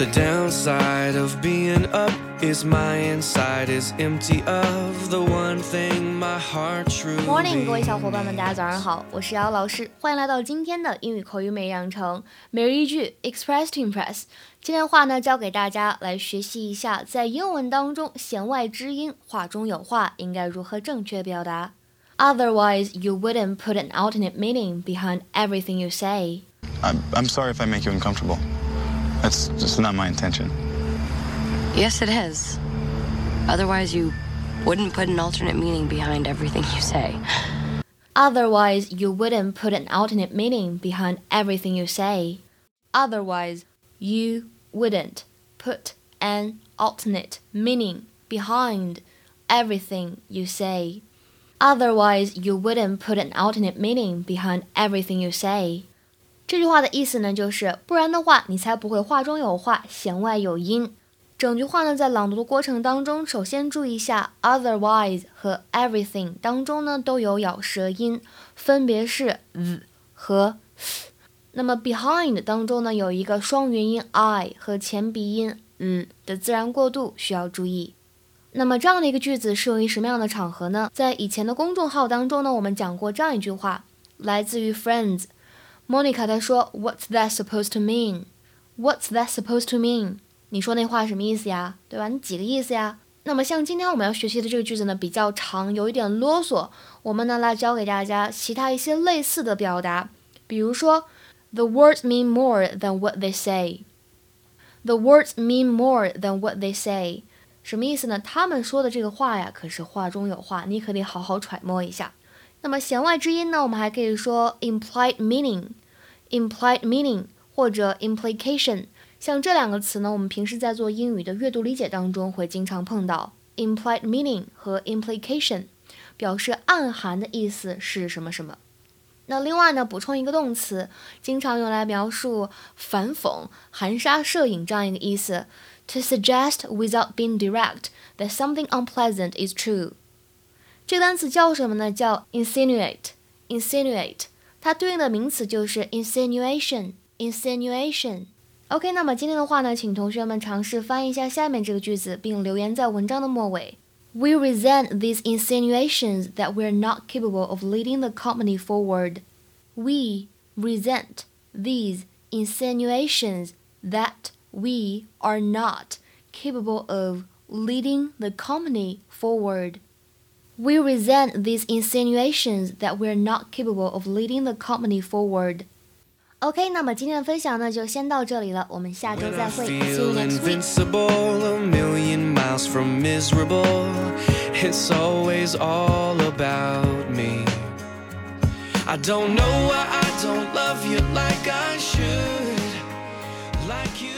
The downside of being up is my inside is empty of the one thing my heart truly. Morning，各位小伙伴们，大家早上好，我是姚老师，欢迎来到今天的英语口语每日养成每日一句 Express to Impress。今天的话呢，教给大家来学习一下，在英文当中弦外之音、话中有话应该如何正确表达。Otherwise, you wouldn't put an alternate meaning behind everything you say. I'm, I'm sorry if I make you uncomfortable. That's just not my intention. Yes, it is. Otherwise, you wouldn't put an alternate meaning behind everything you say. Otherwise, you wouldn't put an alternate meaning behind everything you say. Otherwise, you wouldn't put an alternate meaning behind everything you say. Otherwise, you wouldn't put an alternate meaning behind everything you say. 这句话的意思呢，就是不然的话，你才不会话中有话，弦外有音。整句话呢，在朗读的过程当中，首先注意一下，otherwise 和 everything 当中呢都有咬舌音，分别是 z 和 s。那么 behind 当中呢有一个双元音 i 和前鼻音 l 的自然过渡需要注意。那么这样的一个句子适用于什么样的场合呢？在以前的公众号当中呢，我们讲过这样一句话，来自于 Friends。Monica 她说，What's that supposed to mean？What's that supposed to mean？你说那话什么意思呀？对吧？你几个意思呀？那么像今天我们要学习的这个句子呢，比较长，有一点啰嗦。我们呢来教给大家其他一些类似的表达，比如说，The words mean more than what they say。The words mean more than what they say，什么意思呢？他们说的这个话呀，可是话中有话，你可得好好揣摩一下。那么弦外之音呢，我们还可以说 implied meaning。Implied meaning 或者 implication，像这两个词呢，我们平时在做英语的阅读理解当中会经常碰到 implied meaning 和 implication，表示暗含的意思是什么什么。那另外呢，补充一个动词，经常用来描述反讽、含沙射影这样一个意思，to suggest without being direct that something unpleasant is true。这个单词叫什么呢？叫 insinuate，insinuate。它对应的名词就是 insinuation，insinuation。OK，那么今天的话呢，请同学们尝试翻译一下下面这个句子，并留言在文章的末尾。We resent these insinuations that we're not capable of leading the company forward. We resent these insinuations that we are not capable of leading the company forward. We resent these insinuations that we're not capable of leading the company forward. OK，那么今天的分享呢就先到这里了，我们下周再会。See you next week. A million miles from miserable. It's always all about me. I don't know why I don't love you like I should, like you.